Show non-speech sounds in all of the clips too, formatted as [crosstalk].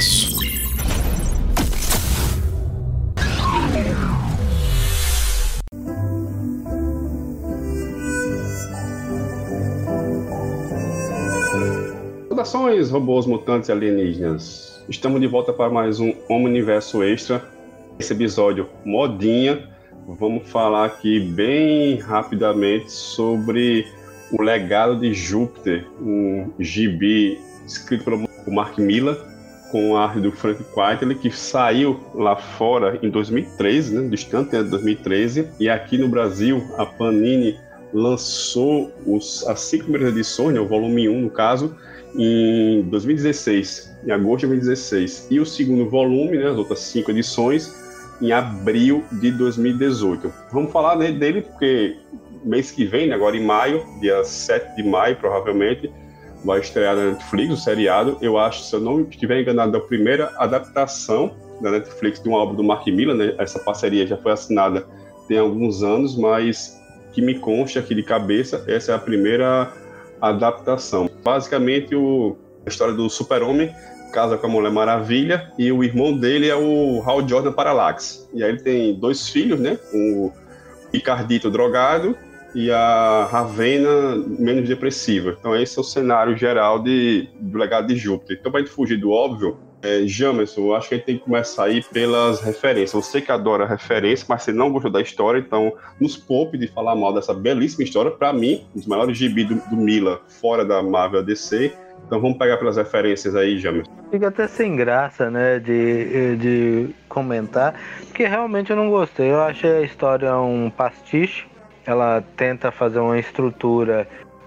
universo. Saudações, robôs mutantes alienígenas. Estamos de volta para mais um Universo Extra. Esse episódio modinha. Vamos falar aqui bem rapidamente sobre o Legado de Júpiter, um gibi escrito pelo Mark Miller, com a arte do Frank Quitely, que saiu lá fora em 2013, né, distante de 2013, e aqui no Brasil a Panini lançou os, as cinco primeiras edições, né, o volume 1 no caso, em 2016, em agosto de 2016, e o segundo volume, né, as outras cinco edições, em abril de 2018. Vamos falar né, dele porque mês que vem, né, agora em maio, dia 7 de maio, provavelmente, vai estrear na Netflix o seriado. Eu acho, se eu não estiver enganado, a primeira adaptação da Netflix de um álbum do Mark Miller. Né? Essa parceria já foi assinada tem alguns anos, mas que me consta aqui de cabeça, essa é a primeira adaptação. Basicamente, o, a história do super-homem casa com a Mulher Maravilha e o irmão dele é o Hal Jordan Parallax. E aí ele tem dois filhos, né? O Ricardito drogado e a Ravena menos depressiva. Então esse é o cenário geral de, do legado de Júpiter. Então para gente fugir do óbvio, é, Jamerson, eu acho que a gente tem que começar aí pelas referências. Você que adora referência, mas você não gostou da história, então nos poupe de falar mal dessa belíssima história. Para mim, um dos maiores gibis do, do Mila fora da Marvel DC. Então vamos pegar pelas referências aí, Jamerson. Fica até sem graça, né, de, de comentar, porque realmente eu não gostei. Eu achei a história um pastiche ela tenta fazer uma estrutura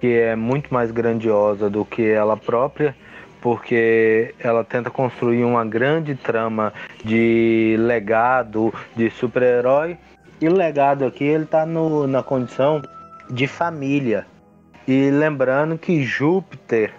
que é muito mais grandiosa do que ela própria, porque ela tenta construir uma grande trama de legado de super-herói. E o legado aqui ele está na condição de família. E lembrando que Júpiter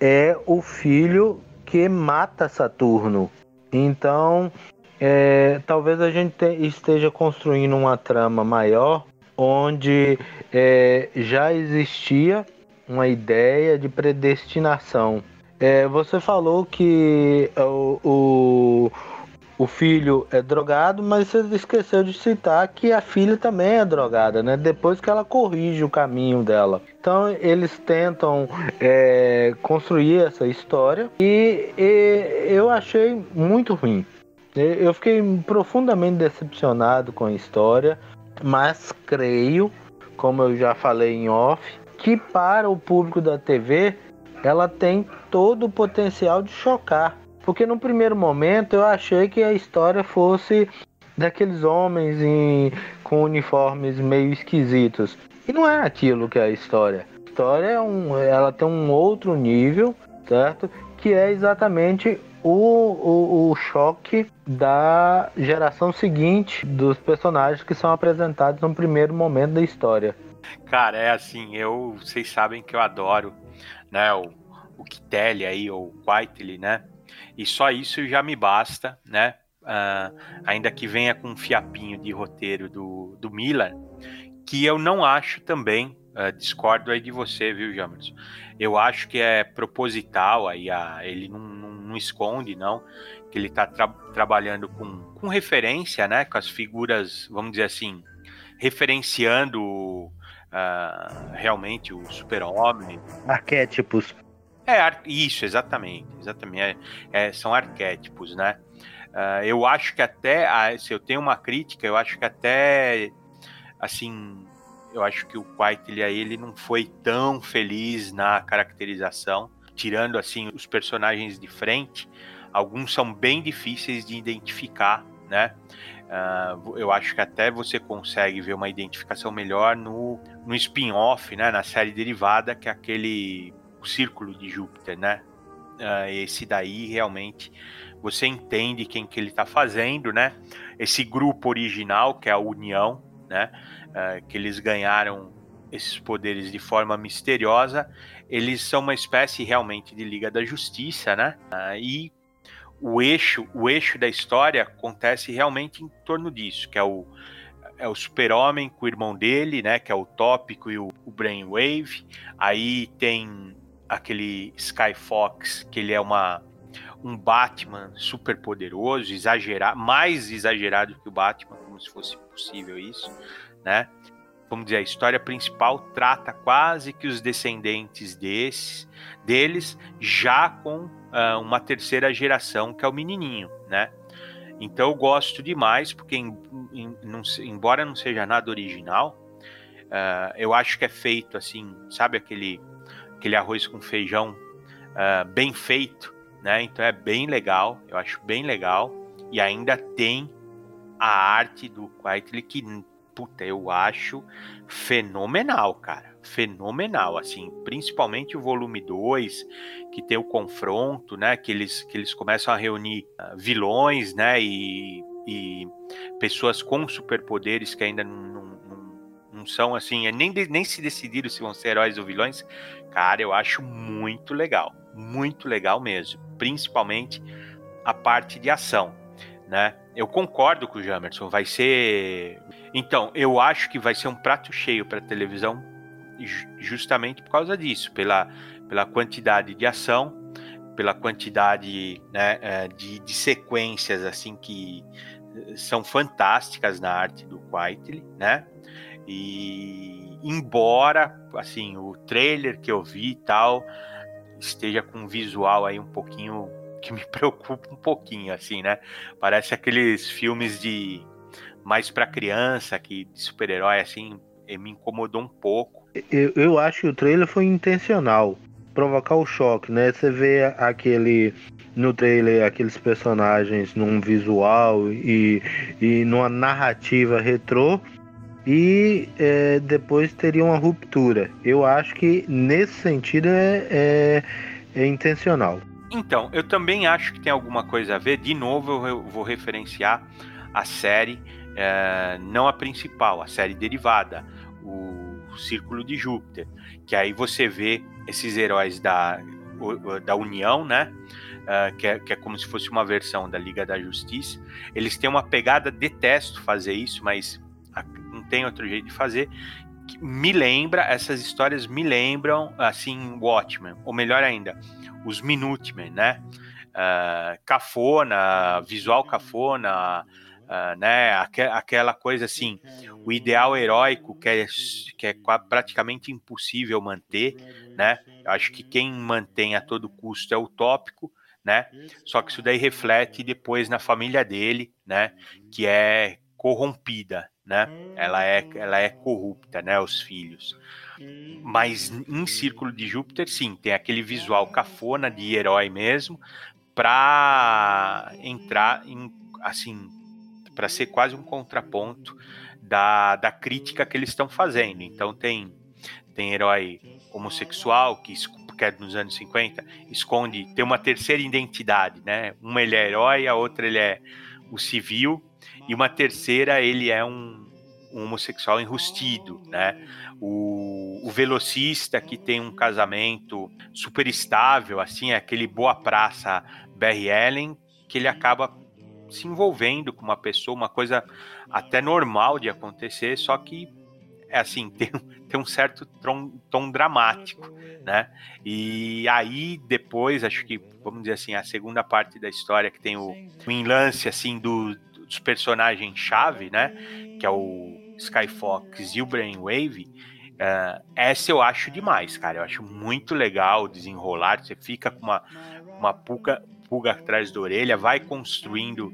é o filho que mata Saturno. Então, é, talvez a gente te, esteja construindo uma trama maior onde é, já existia uma ideia de predestinação. É, você falou que o, o, o, filho é drogado, mas você esqueceu de citar que a filha também é drogada, né? Depois que ela corrige o caminho dela. Então eles tentam é, construir essa história e, e eu achei muito ruim. Eu fiquei profundamente decepcionado com a história mas creio, como eu já falei em off, que para o público da TV ela tem todo o potencial de chocar. Porque no primeiro momento eu achei que a história fosse daqueles homens em, com uniformes meio esquisitos. E não é aquilo que é a história. A história é um, ela tem um outro nível, certo? Que é exatamente o, o, o, choque da geração seguinte dos personagens que são apresentados no primeiro momento da história. Cara, é assim, eu vocês sabem que eu adoro, né, o, o Kitelli aí, ou Whiteley, né? E só isso já me basta, né? Uh, ainda que venha com um fiapinho de roteiro do, do Miller, que eu não acho também, uh, discordo aí de você, viu, Jamerson? Eu acho que é proposital, aí a, ele não, não, não, esconde, não, que ele está tra trabalhando com, com referência, né, com as figuras, vamos dizer assim, referenciando uh, realmente o super-homem. Arquétipos. É, isso, exatamente, exatamente, é, é, são arquétipos, né. Uh, eu acho que até, se eu tenho uma crítica, eu acho que até, assim, eu acho que o aí ele não foi tão feliz na caracterização, tirando assim os personagens de frente, alguns são bem difíceis de identificar, né? Uh, eu acho que até você consegue ver uma identificação melhor no, no spin-off, né? Na série derivada, que é aquele Círculo de Júpiter, né? Uh, esse daí realmente você entende quem que ele está fazendo, né? Esse grupo original, que é a União, né? uh, que eles ganharam esses poderes de forma misteriosa, eles são uma espécie realmente de Liga da Justiça, né? Uh, e o eixo, o eixo da história acontece realmente em torno disso, que é o é o Super-Homem com o irmão dele, né, que é o Tópico e o, o Brainwave. Aí tem aquele Sky Fox, que ele é uma um Batman super poderoso, exagerado, mais exagerado que o Batman, como se fosse possível isso, né? Vamos dizer, a história principal trata quase que os descendentes desses, deles já com uh, uma terceira geração, que é o menininho, né? Então eu gosto demais, porque em, em, não, embora não seja nada original, uh, eu acho que é feito assim, sabe aquele, aquele arroz com feijão uh, bem feito, né? Então é bem legal, eu acho bem legal. E ainda tem a arte do Quietly que, puta, eu acho fenomenal, cara. Fenomenal, assim, principalmente o volume 2, que tem o confronto, né? Que eles, que eles começam a reunir uh, vilões, né? E, e pessoas com superpoderes que ainda não, são assim, é nem, nem se decidiram se vão ser heróis ou vilões. Cara, eu acho muito legal muito legal mesmo, principalmente a parte de ação, né? Eu concordo com o Jamerson, vai ser. Então, eu acho que vai ser um prato cheio para televisão, justamente por causa disso, pela, pela quantidade de ação, pela quantidade né, é, de, de sequências assim que são fantásticas na arte do Quietly, né? E embora assim o trailer que eu vi e tal esteja com um visual aí um pouquinho que me [laughs] preocupa um pouquinho, assim, né? Parece aqueles filmes de mais para criança, que de super-herói, assim, me incomodou um pouco. Eu, eu acho que o trailer foi intencional, provocar o choque, né? Você vê aquele no trailer aqueles personagens num visual e, e numa narrativa retrô e é, depois teria uma ruptura. Eu acho que nesse sentido é, é, é, intencional. Então, eu também acho que tem alguma coisa a ver. De novo, eu vou referenciar a série, é, não a principal, a série derivada, o Círculo de Júpiter, que aí você vê esses heróis da, da União, né? Uh, que, é, que, é, como se fosse uma versão da Liga da Justiça. Eles têm uma pegada, detesto fazer isso, mas tem outro jeito de fazer. Me lembra, essas histórias me lembram, assim, Watchmen, ou melhor ainda, os Minutemen, né? Uh, cafona, visual cafona, uh, né? Aqu aquela coisa assim, o ideal heróico que é, que é praticamente impossível manter, né? Acho que quem mantém a todo custo é utópico, né? Só que isso daí reflete depois na família dele, né? Que é corrompida, né? Ela é, ela é corrupta, né? Os filhos. Mas em Círculo de Júpiter, sim, tem aquele visual cafona de herói mesmo, para entrar em, assim, para ser quase um contraponto da, da crítica que eles estão fazendo. Então tem tem herói homossexual que que é nos anos 50, esconde, tem uma terceira identidade, né? Uma ele é herói, a outra ele é o civil, e uma terceira ele é um, um homossexual enrustido, né? O, o, velocista que tem um casamento super estável, assim, é aquele boa praça Barry Allen, que ele acaba se envolvendo com uma pessoa, uma coisa até normal de acontecer, só que é assim, [laughs] tem, tem um certo tom, tom dramático, né? E aí depois, acho que, vamos dizer assim, a segunda parte da história que tem o, o enlance, assim, do, dos personagens-chave, né? Que é o Skyfox e o Brainwave. Uh, essa eu acho demais, cara. Eu acho muito legal desenrolar. Você fica com uma, uma pulga, pulga atrás da orelha, vai construindo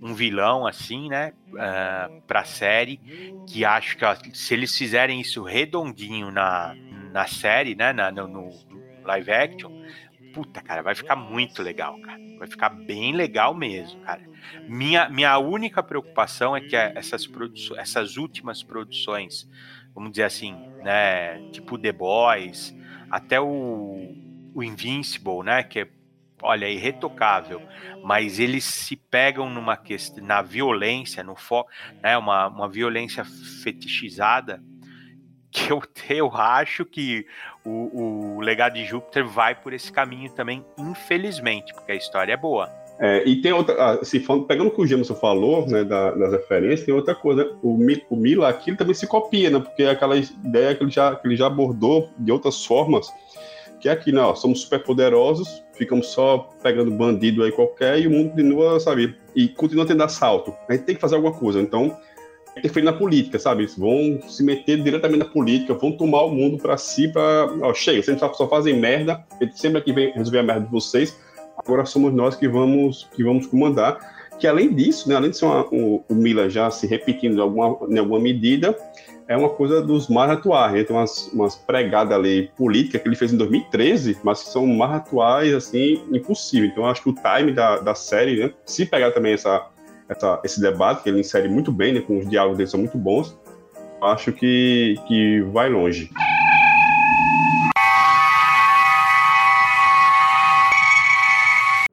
um vilão assim, né, uh, pra série, que acho que ó, se eles fizerem isso redondinho na, na série, né, na, no, no live action, puta, cara, vai ficar muito legal, cara. Vai ficar bem legal mesmo, cara. Minha, minha única preocupação é que essas, essas últimas produções, vamos dizer assim, né, tipo The Boys, até o, o Invincible, né, que é, olha, irretocável, mas eles se pegam numa questão, na violência, no foco, né, uma, uma violência fetichizada, que eu, [laughs] eu acho que o, o legado de Júpiter vai por esse caminho também, infelizmente, porque a história é boa. É, e tem outra, assim, falando, pegando o que o Jameson falou, né, da, das referências, tem outra coisa, o, o Mila aqui também se copia, né, porque é aquela ideia que ele, já, que ele já abordou de outras formas, que é aqui, não, somos super poderosos, ficamos só pegando bandido aí qualquer e o mundo continua, sabe? E continua tendo assalto. A gente tem que fazer alguma coisa. Então, interferir na política, sabe? Vão se meter diretamente na política, vão tomar o mundo para si, para. Chega, vocês só fazem merda, sempre aqui vem resolver a merda de vocês, agora somos nós que vamos, que vamos comandar. Que além disso, né, além de ser uma, o, o Mila já se repetindo em alguma, em alguma medida, é uma coisa dos mais atuais. Né? Tem umas, umas pregadas ali políticas que ele fez em 2013, mas que são mais atuais, assim, impossível. Então, acho que o time da, da série, né, se pegar também essa essa, esse debate, que ele insere muito bem, né, com os diálogos dele são muito bons, acho que, que vai longe.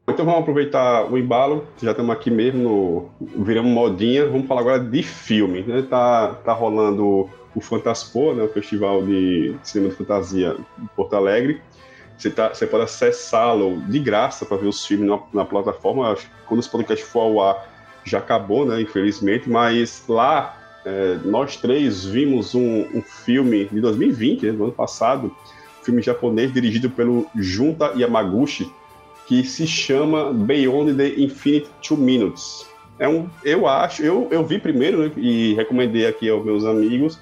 Então vamos aproveitar o embalo, já estamos aqui mesmo no viramos modinha, vamos falar agora de filme, né? Tá, tá rolando o Fantaspo, né, o Festival de Cinema de Fantasia de Porto Alegre. Você, tá, você pode acessá-lo de graça para ver os filmes na, na plataforma. Quando esse podcast for ao ar, já acabou, né, infelizmente, mas lá é, nós três vimos um, um filme de 2020, né, do ano passado, um filme japonês dirigido pelo Junta Yamaguchi, que se chama Beyond the Infinite Two Minutes. É um, eu acho, eu, eu vi primeiro né, e recomendei aqui aos meus amigos,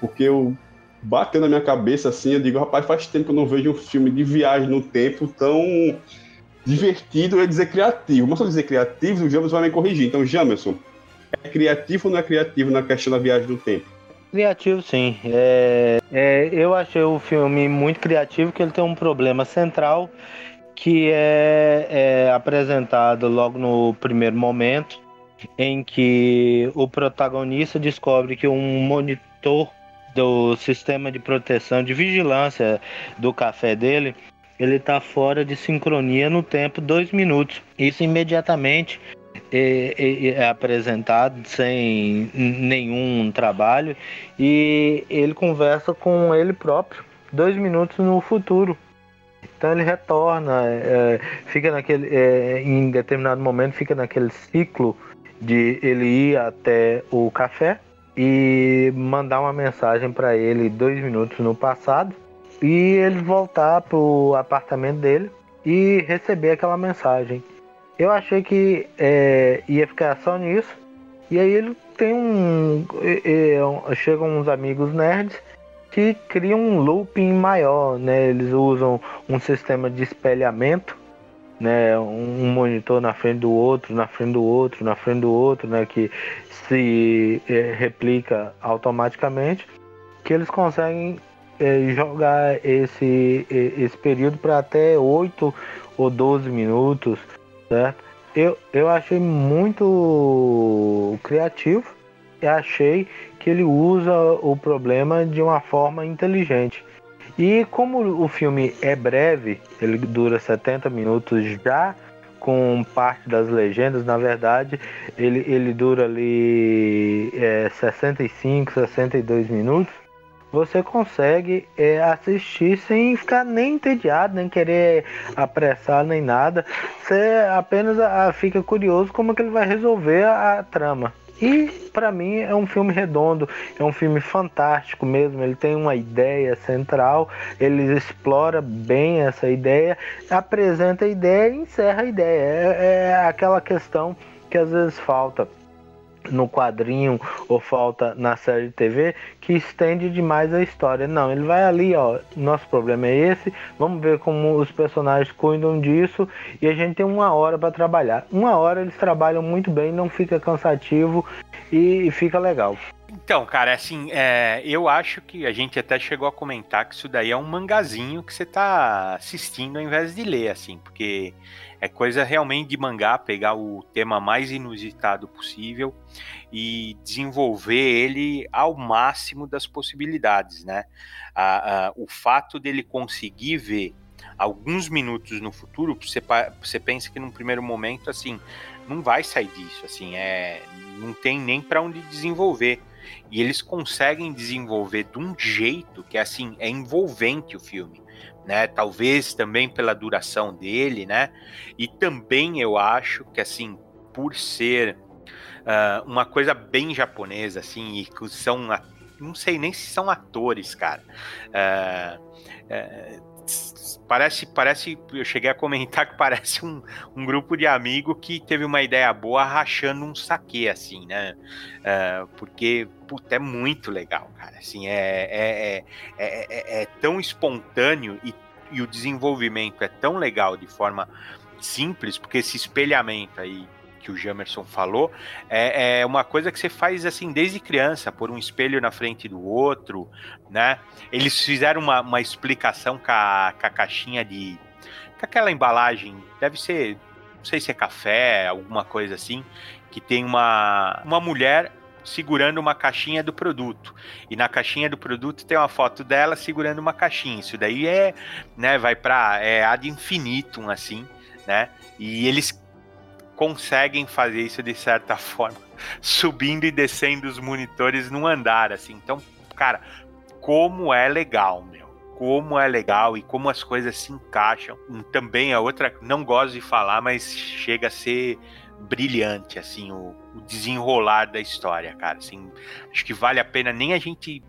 porque eu bateu na minha cabeça assim, eu digo, rapaz, faz tempo que eu não vejo um filme de viagem no tempo tão divertido, eu ia dizer criativo. Mas se eu dizer criativo, o Jamerson vai me corrigir. Então, Jamerson, é criativo ou não é criativo na questão da viagem do tempo? Criativo, sim. É, é, eu achei o filme muito criativo, que ele tem um problema central que é, é apresentado logo no primeiro momento, em que o protagonista descobre que um monitor do sistema de proteção de vigilância do café dele ele está fora de sincronia no tempo dois minutos. Isso imediatamente é, é, é, apresentado sem nenhum trabalho e ele conversa com ele próprio dois minutos no futuro. Então ele retorna, é, fica naquele, é, em determinado momento fica naquele ciclo de ele ir até o café e mandar uma mensagem para ele dois minutos no passado e ele voltar pro apartamento dele e receber aquela mensagem. Eu achei que é, ia ficar só nisso. E aí ele tem um. chegam uns amigos nerds que criam um looping maior, né? Eles usam um sistema de espelhamento, né? Um monitor na frente do outro, na frente do outro, na frente do outro, né? Que se é, replica automaticamente, que eles conseguem é, jogar esse, esse período para até 8 ou 12 minutos, certo? Eu, eu achei muito criativo e achei que ele usa o problema de uma forma inteligente. E como o filme é breve, ele dura 70 minutos já, com parte das legendas, na verdade, ele, ele dura ali é, 65, 62 minutos você consegue é, assistir sem ficar nem entediado, nem querer apressar, nem nada. Você apenas a, ah, fica curioso como é que ele vai resolver a, a trama. E para mim é um filme redondo, é um filme fantástico mesmo. Ele tem uma ideia central, ele explora bem essa ideia, apresenta a ideia e encerra a ideia. É, é aquela questão que às vezes falta no quadrinho ou falta na série de TV que estende demais a história. Não, ele vai ali, ó. Nosso problema é esse. Vamos ver como os personagens cuidam disso e a gente tem uma hora para trabalhar. Uma hora eles trabalham muito bem, não fica cansativo e fica legal. Então, cara, assim, é, eu acho que a gente até chegou a comentar que isso daí é um mangazinho que você tá assistindo ao invés de ler, assim, porque é coisa realmente de mangá, pegar o tema mais inusitado possível e desenvolver ele ao máximo das possibilidades, né? A, a, o fato dele conseguir ver alguns minutos no futuro, você, você pensa que num primeiro momento, assim, não vai sair disso, assim, é, não tem nem para onde desenvolver. E eles conseguem desenvolver de um jeito que, assim, é envolvente o filme né? Talvez também pela duração dele, né? E também eu acho que assim, por ser uh, uma coisa bem japonesa, assim, e que são não sei nem se são atores, cara. Uh, uh, parece, parece, eu cheguei a comentar que parece um, um grupo de amigo que teve uma ideia boa rachando um saque, assim, né? Uh, porque, puta, é muito legal, cara. Assim, é, é, é, é, tão espontâneo e, e o desenvolvimento é tão legal de forma simples, porque esse espelhamento aí que o Jamerson falou, é, é, uma coisa que você faz assim desde criança, por um espelho na frente do outro, né? Eles fizeram uma, uma explicação com a, com a caixinha de. com aquela embalagem, deve ser, não sei se é café, alguma coisa assim, que tem uma, uma mulher segurando uma caixinha do produto. E na caixinha do produto tem uma foto dela segurando uma caixinha. Isso daí é, né, vai para é ad infinitum assim, né? E eles conseguem fazer isso de certa [laughs] forma, subindo e descendo os monitores num andar, assim. Então, cara, como é legal, meu. Como é legal e como as coisas se encaixam. Também a outra, não gosto de falar, mas chega a ser brilhante, assim, o, o desenrolar da história, cara. Assim, acho que vale a pena nem a gente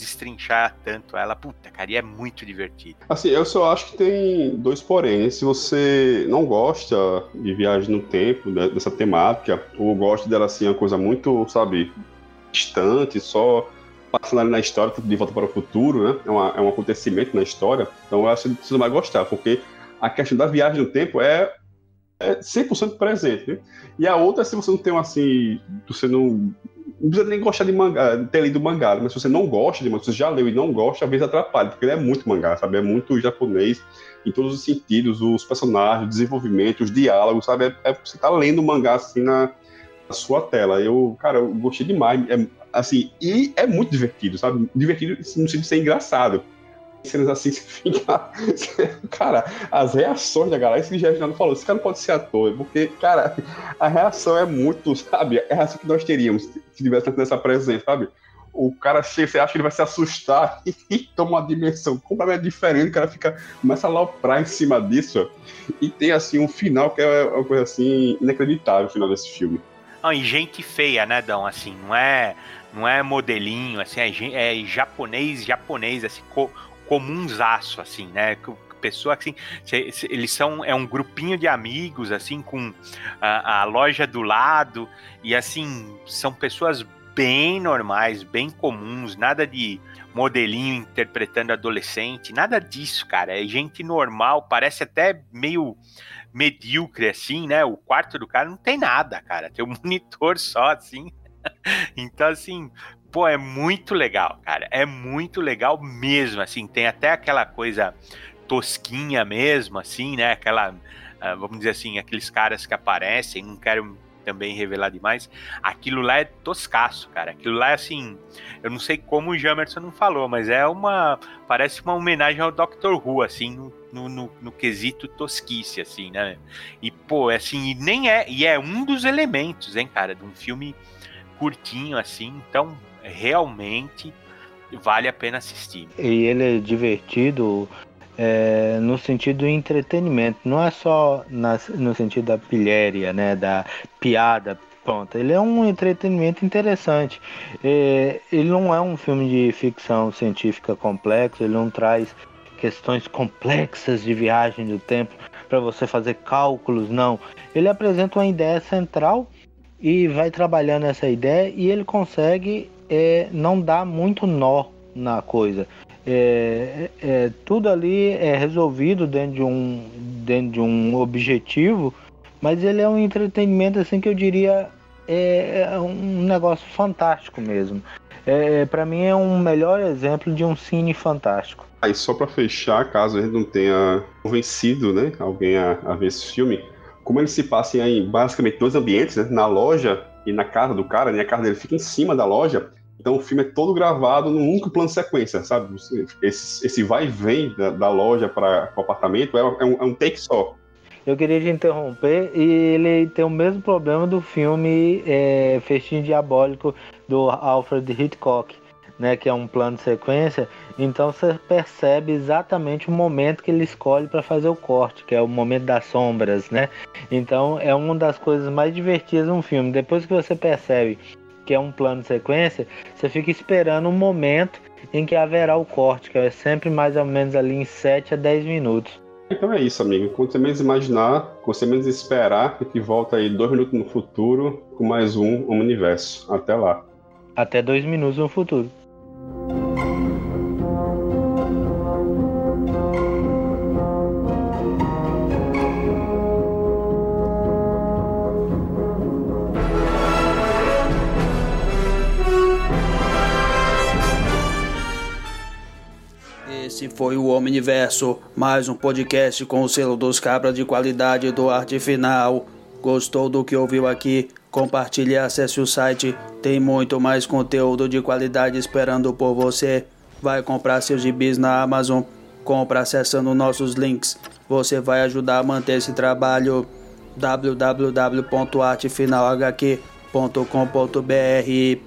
destrinchar tanto ela. Puta, cara, e é muito divertido. Assim, eu só acho que tem dois porém. Se você não gosta de viagem no tempo, dessa temática, ou gosta dela assim, uma coisa muito, sabe, distante, só passando ali na história, de volta para o futuro, né? É, uma, é um acontecimento na história. Então eu acho que você vai gostar, porque a questão da viagem no tempo é é 100% presente. Né? E a outra, se você não tem um assim, você não não precisa nem gostar de mangá, ter lido mangá, mas se você não gosta de mangá, se você já leu e não gosta, às vezes atrapalha, porque ele é muito mangá, sabe? É muito japonês em todos os sentidos, os personagens, o desenvolvimento, os diálogos, sabe? É, é você tá lendo mangá assim na, na, sua tela. Eu, cara, eu gostei demais. É, assim, e é muito divertido, sabe? Divertido no sentido de ser engraçado cenas assim, [laughs] você fica. cara, as reações da galera, isso que o Reginaldo falou, esse cara não pode ser ator, porque, cara, a reação é muito, sabe? É a reação que nós teríamos se tivesse nessa presença, sabe? O cara chega, você acha que ele vai se assustar [laughs] e, toma uma dimensão completamente diferente, o cara fica, começa a loprar em cima disso. E tem, assim, um final que é uma coisa, assim, inacreditável, o final desse filme. Não, e gente feia, né, Dão? Assim, não é, não é modelinho, assim, é, é japonês, japonês, assim, co comunzaço, assim, né? Pessoa assim, eles são é um grupinho de amigos, assim, com a, a loja do lado, e assim, são pessoas bem normais, bem comuns, nada de modelinho interpretando adolescente, nada disso, cara. É gente normal, parece até meio medíocre assim, né? O quarto do cara não tem nada, cara. Tem um [laughs] monitor só assim. [laughs] então assim, pô, é muito legal, cara. É muito legal mesmo, assim, tem até aquela coisa tosquinha mesmo, assim, né? Aquela, uh, vamos dizer assim, aqueles caras que aparecem, não quero também revelar demais. Aquilo lá é toscaço, cara. Aquilo lá é assim, eu não sei como o Jamerson não falou, mas é uma, parece uma homenagem ao Doctor Who, assim, no, no, no, no quesito tosquice, assim, né? E, pô, é assim, e nem é, e é um dos elementos, hein, cara, de um filme curtinho, assim, então realmente vale a pena assistir. E ele é divertido é, no sentido do entretenimento, não é só na, no sentido da pilhéria, né, da piada pronto. Ele é um entretenimento interessante. É, ele não é um filme de ficção científica complexo, ele não traz questões complexas de viagem do tempo para você fazer cálculos, não. Ele apresenta uma ideia central e vai trabalhando essa ideia e ele consegue é, não dá muito nó na coisa. É, é, é, tudo ali é resolvido dentro de um dentro de um objetivo, mas ele é um entretenimento assim que eu diria é, é um negócio fantástico mesmo. É, para mim é um melhor exemplo de um cine fantástico. Aí só para fechar, caso gente não tenha convencido, né, alguém a, a ver esse filme, como ele se passa em basicamente dois ambientes, né, na loja e na casa do cara, né, a casa dele fica em cima da loja, então o filme é todo gravado num único plano sequência, sabe? Esse, esse vai e vem da, da loja para o apartamento é, é, um, é um take só. Eu queria te interromper e ele tem o mesmo problema do filme é, Diabólico do Alfred Hitchcock, né? Que é um plano de sequência. Então você percebe exatamente o momento que ele escolhe para fazer o corte, que é o momento das sombras, né? Então é uma das coisas mais divertidas no filme. Depois que você percebe que é um plano de sequência, você fica esperando um momento em que haverá o corte, que é sempre mais ou menos ali em 7 a 10 minutos. Então é isso, amigo. Quando você menos imaginar, quando você menos esperar, gente volta aí dois minutos no futuro com mais um Universo. Até lá. Até dois minutos no futuro. Foi o Omniverso, mais um podcast com o selo dos cabras de qualidade do arte final. Gostou do que ouviu aqui? Compartilhe e acesse o site. Tem muito mais conteúdo de qualidade esperando por você. Vai comprar seus gibis na Amazon. Compra acessando nossos links. Você vai ajudar a manter esse trabalho. www.artefinalhq.com.br